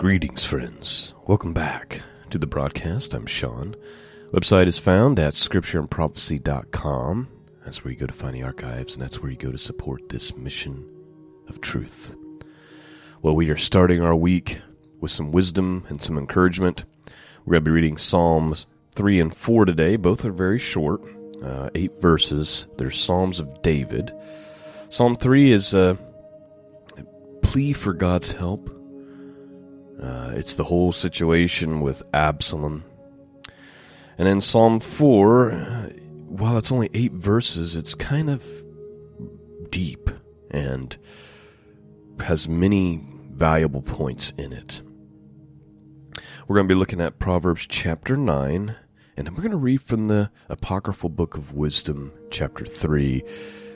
Greetings, friends. Welcome back to the broadcast. I'm Shawn. Website is found at scriptureandprophecy.com. That's where you go to find the archives, and that's where you go to support this mission of truth. Well, we are starting our week with some wisdom and some encouragement. We're going to be reading Psalms 3 and 4 today. Both are very short, uh, eight verses. They're Psalms of David. Psalm 3 is a plea for God's help uh, it's the whole situation with Absalom. And in Psalm 4, uh, while it's only eight verses, it's kind of deep and has many valuable points in it. We're going to be looking at Proverbs chapter 9, and we're going to read from the Apocryphal Book of Wisdom, chapter 3,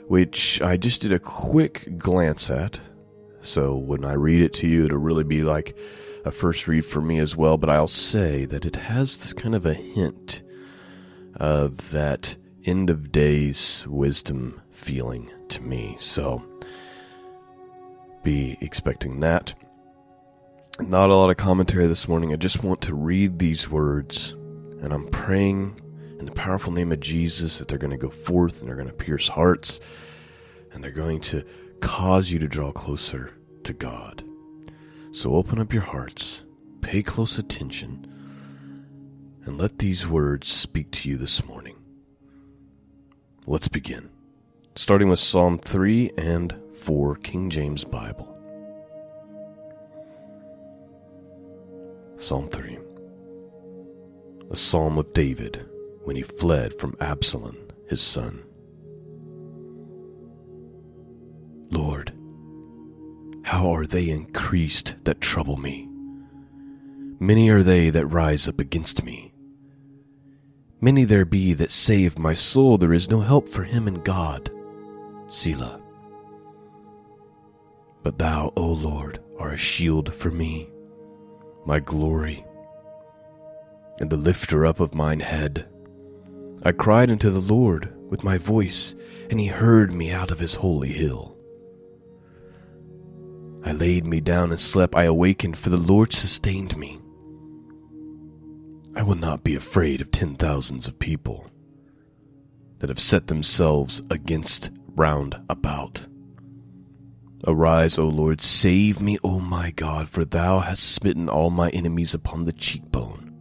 which I just did a quick glance at. So when I read it to you, it'll really be like a first read for me as well, but I'll say that it has this kind of a hint of that end of days wisdom feeling to me. So be expecting that. Not a lot of commentary this morning. I just want to read these words, and I'm praying in the powerful name of Jesus that they're going to go forth and they're going to pierce hearts and they're going to cause you to draw closer to God. So open up your hearts, pay close attention, and let these words speak to you this morning. Let's begin. Starting with Psalm 3 and 4, King James Bible. Psalm 3 A psalm of David when he fled from Absalom, his son. Lord, how are they increased that trouble me? Many are they that rise up against me. Many there be that save my soul, There is no help for him in God. Selah. But thou, O Lord, are a shield for me, my glory, and the lifter up of mine head. I cried unto the Lord with my voice, and he heard me out of his holy hill. I laid me down and slept. I awakened, for the Lord sustained me. I will not be afraid of ten thousands of people that have set themselves against round about. Arise, O Lord, save me, O my God, for thou hast smitten all my enemies upon the cheekbone.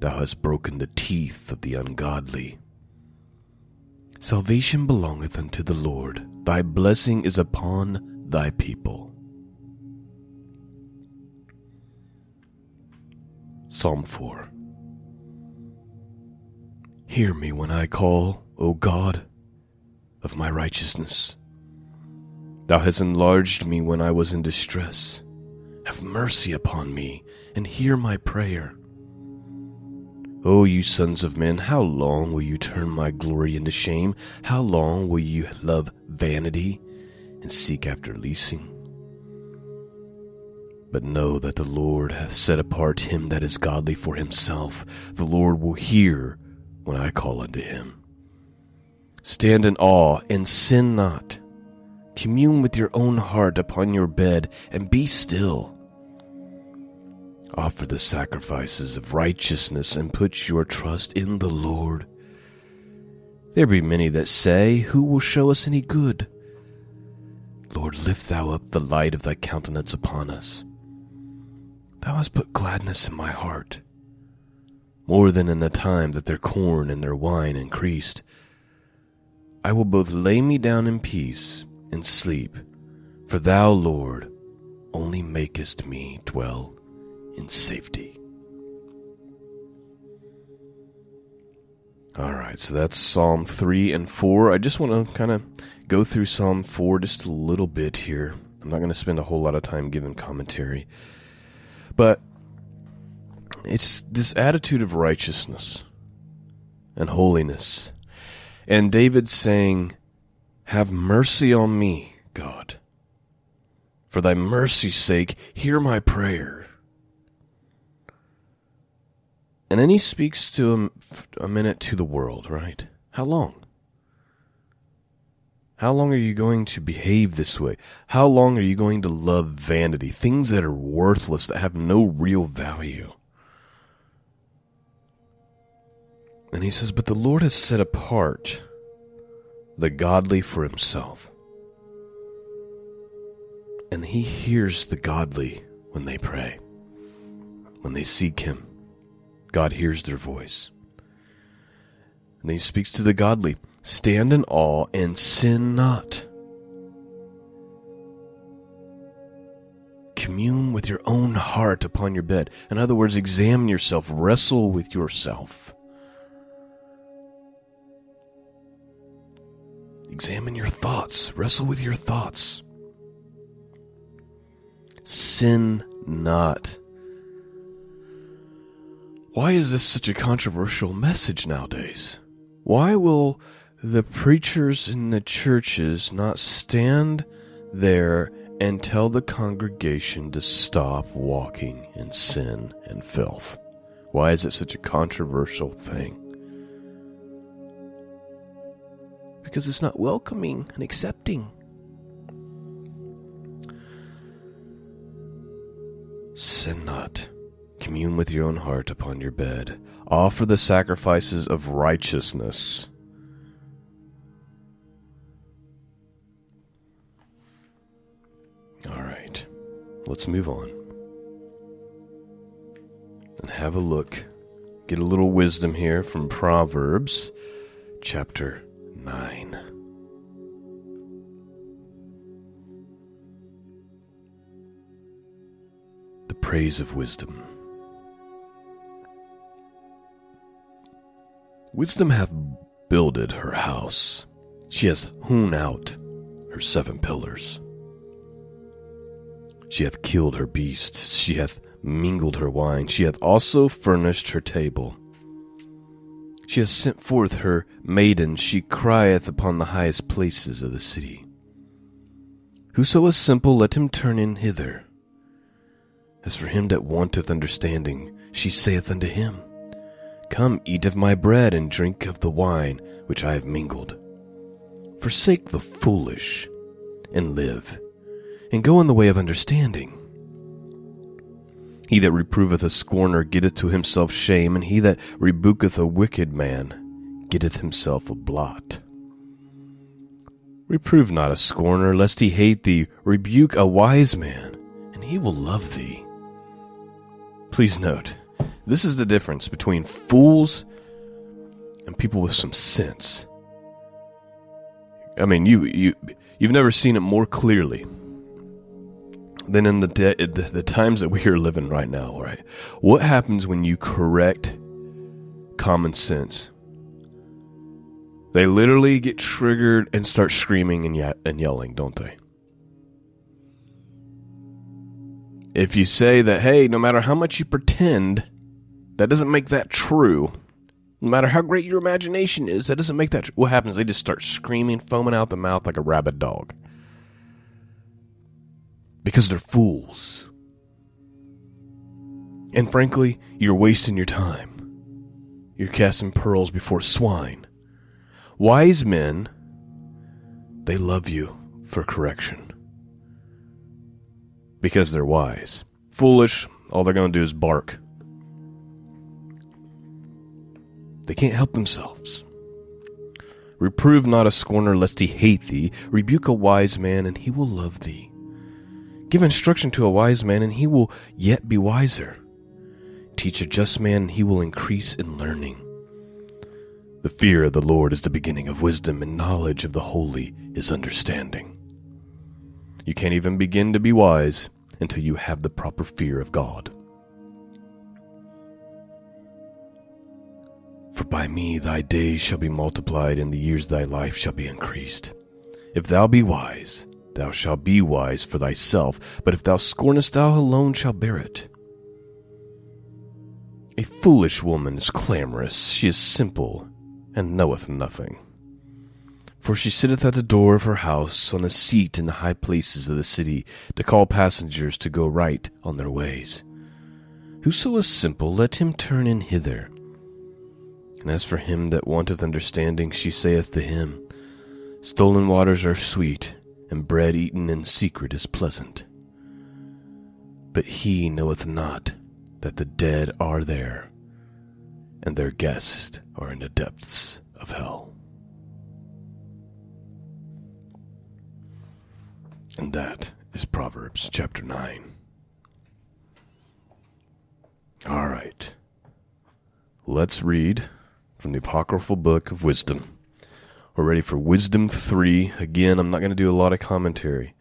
Thou hast broken the teeth of the ungodly. Salvation belongeth unto the Lord. Thy blessing is upon thy people. Psalm 4 Hear me when I call, O God, of my righteousness. Thou hast enlarged me when I was in distress. Have mercy upon me and hear my prayer. O you sons of men, how long will you turn my glory into shame? How long will you love vanity and seek after leasing. But know that the Lord hath set apart him that is godly for himself. The Lord will hear when I call unto him. Stand in awe and sin not. Commune with your own heart upon your bed and be still. Offer the sacrifices of righteousness and put your trust in the Lord. There be many that say, Who will show us any good? Lord, lift thou up the light of thy countenance upon us. Thou hast put gladness in my heart, more than in the time that their corn and their wine increased. I will both lay me down in peace and sleep, for thou, Lord, only makest me dwell in safety. All right, so that's Psalm 3 and 4. I just want to kind of go through Psalm 4 just a little bit here. I'm not going to spend a whole lot of time giving commentary. But it's this attitude of righteousness and holiness. And David saying, Have mercy on me, God. For thy mercy's sake, hear my prayer. And then he speaks to him a minute to the world, right? How long? How long are you going to behave this way? How long are you going to love vanity, things that are worthless, that have no real value? And he says, But the Lord has set apart the godly for himself. And he hears the godly when they pray, when they seek him. God hears their voice. And he speaks to the godly stand in awe and sin not. Commune with your own heart upon your bed. In other words, examine yourself, wrestle with yourself. Examine your thoughts, wrestle with your thoughts. Sin not. Why is this such a controversial message nowadays? Why will the preachers in the churches not stand there and tell the congregation to stop walking in sin and filth? Why is it such a controversial thing? Because it's not welcoming and accepting. Sin not. Commune with your own heart upon your bed. Offer the sacrifices of righteousness. Let's move on and have a look. Get a little wisdom here from Proverbs chapter 9. The praise of wisdom. Wisdom hath builded her house. She has hewn out her seven pillars. She hath killed her beasts. She hath mingled her wine. She hath also furnished her table. She hath sent forth her maidens. She crieth upon the highest places of the city. Whoso is simple, let him turn in hither. As for him that wanteth understanding, she saith unto him, Come, eat of my bread, and drink of the wine which I have mingled. Forsake the foolish, and live, and go in the way of understanding. He that reproveth a scorner getteth to himself shame, and he that rebuketh a wicked man getteth himself a blot. Reprove not a scorner, lest he hate thee. Rebuke a wise man, and he will love thee. Please note, this is the difference between fools and people with some sense. I mean, you you you've never seen it more clearly than in the de- the, times that we are living right now. Right? What happens when you correct common sense? They literally get triggered and start screaming and, ye- and yelling, don't they? If you say that, hey, no matter how much you pretend that doesn't make that true. No matter how great your imagination is, that doesn't make that true. What happens? They just start screaming, foaming out the mouth like a rabid dog. Because they're fools. And frankly, you're wasting your time. You're casting pearls before swine. Wise men, they love you for correction. Because they're wise. Foolish, all they're going to do is bark They can't help themselves. Reprove not a scorner lest he hate thee. Rebuke a wise man, and he will love thee. Give instruction to a wise man, and he will yet be wiser. Teach a just man, and he will increase in learning. The fear of the Lord is the beginning of wisdom, and knowledge of the holy is understanding. You can't even begin to be wise until you have the proper fear of God. For by me thy days shall be multiplied, and the years of thy life shall be increased. If thou be wise, thou shalt be wise for thyself, but if thou scornest, thou alone shalt bear it. A foolish woman is clamorous, she is simple, and knoweth nothing. For she sitteth at the door of her house on a seat in the high places of the city, to call passengers to go right on their ways. Whoso is simple, let him turn in hither. And as for him that wanteth understanding, she saith to him, Stolen waters are sweet, and bread eaten in secret is pleasant. But he knoweth not that the dead are there, and their guests are in the depths of hell. And that is Proverbs chapter 9. All right. Let's read from the Apocryphal Book of Wisdom. We're ready for Wisdom 3. Again, I'm not going to do a lot of commentary,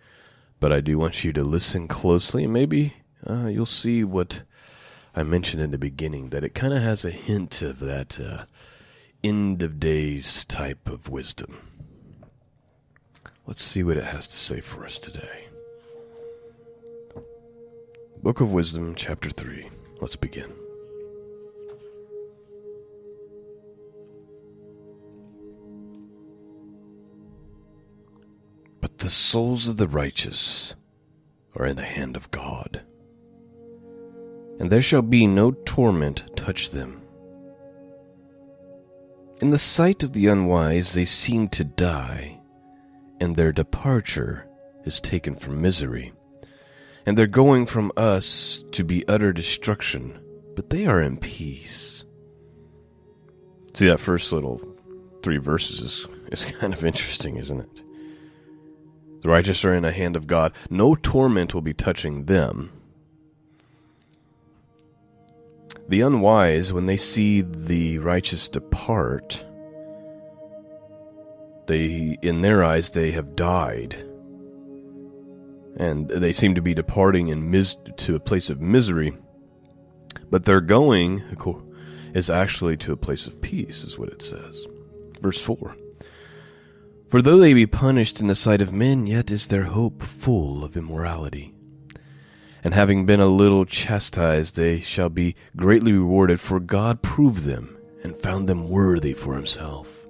but I do want you to listen closely and maybe uh, you'll see what I mentioned in the beginning that it kind of has a hint of that uh, end of days type of wisdom. Let's see what it has to say for us today. Book of Wisdom, chapter 3. Let's begin. The souls of the righteous are in the hand of God, and there shall be no torment touch them. In the sight of the unwise, they seem to die, and their departure is taken from misery, and their going from us to be utter destruction, but they are in peace. See, that first little three verses is, is kind of interesting, isn't it? The righteous are in the hand of God. No torment will be touching them. The unwise, when they see the righteous depart, they, in their eyes, they have died. And they seem to be departing in mis- to a place of misery. But their going is actually to a place of peace, is what it says. Verse 4. For though they be punished in the sight of men, yet is their hope full of immorality. And having been a little chastised, they shall be greatly rewarded, for God proved them and found them worthy for himself.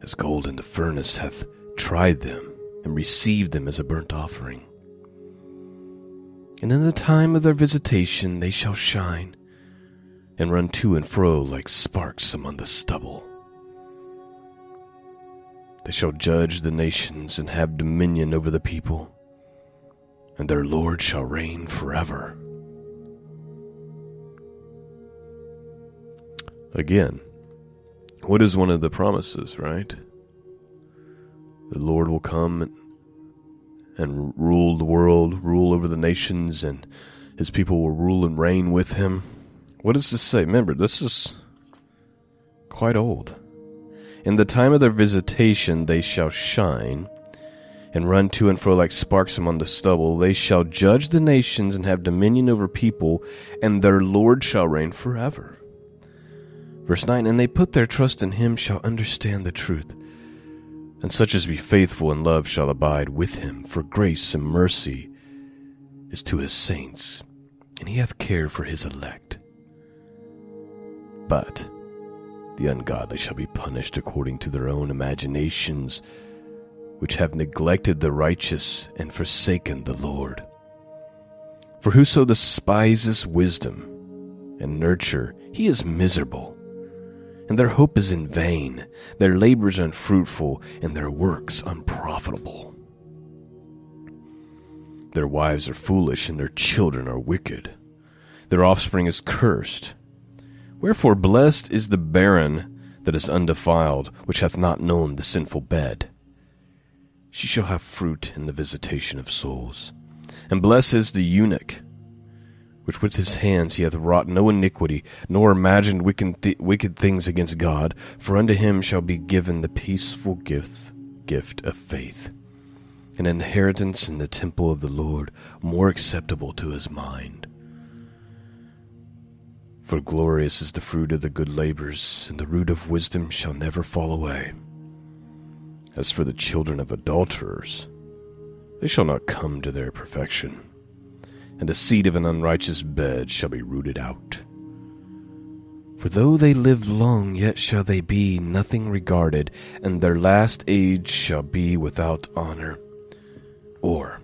As gold in the furnace hath tried them and received them as a burnt offering. And in the time of their visitation they shall shine and run to and fro like sparks among the stubble. They shall judge the nations and have dominion over the people, and their Lord shall reign forever. Again, what is one of the promises, right? The Lord will come and, rule the world, rule over the nations, and his people will rule and reign with him. What does this say? Remember, this is quite old. In the time of their visitation they shall shine, and run to and fro like sparks among the stubble. They shall judge the nations and have dominion over people, and their Lord shall reign forever. Verse 9 And they put their trust in him shall understand the truth, and such as be faithful in love shall abide with him, for grace and mercy is to his saints, and he hath care for his elect. But the ungodly shall be punished according to their own imaginations, which have neglected the righteous and forsaken the Lord. For whoso despises wisdom and nurture, he is miserable, and their hope is in vain, their labors unfruitful, and their works unprofitable. Their wives are foolish, and their children are wicked. Their offspring is cursed Wherefore blessed is the barren that is undefiled, which hath not known the sinful bed. She shall have fruit in the visitation of souls. And blessed is the eunuch, which with his hands he hath wrought no iniquity, nor imagined wicked, th- wicked things against God, for unto him shall be given the peaceful gift, gift of faith, an inheritance in the temple of the Lord, more acceptable to his mind. For glorious is the fruit of the good labors, and the root of wisdom shall never fall away. As for the children of adulterers, they shall not come to their perfection, and the seed of an unrighteous bed shall be rooted out. For though they live long, yet shall they be nothing regarded, and their last age shall be without honor. Or,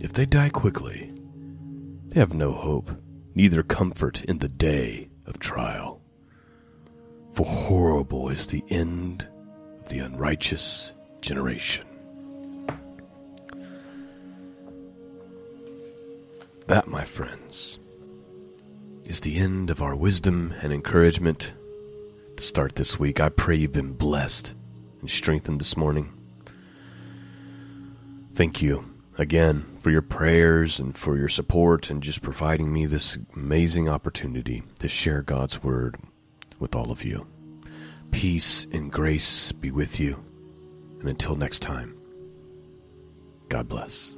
if they die quickly, they have no hope neither comfort in the day of trial. For horrible is the end of the unrighteous generation. That, my friends, is the end of our wisdom and encouragement to start this week. I pray you've been blessed and strengthened this morning. Thank you again for your prayers and for your support and just providing me this amazing opportunity to share God's Word with all of you. Peace and grace be with you. And until next time, God bless.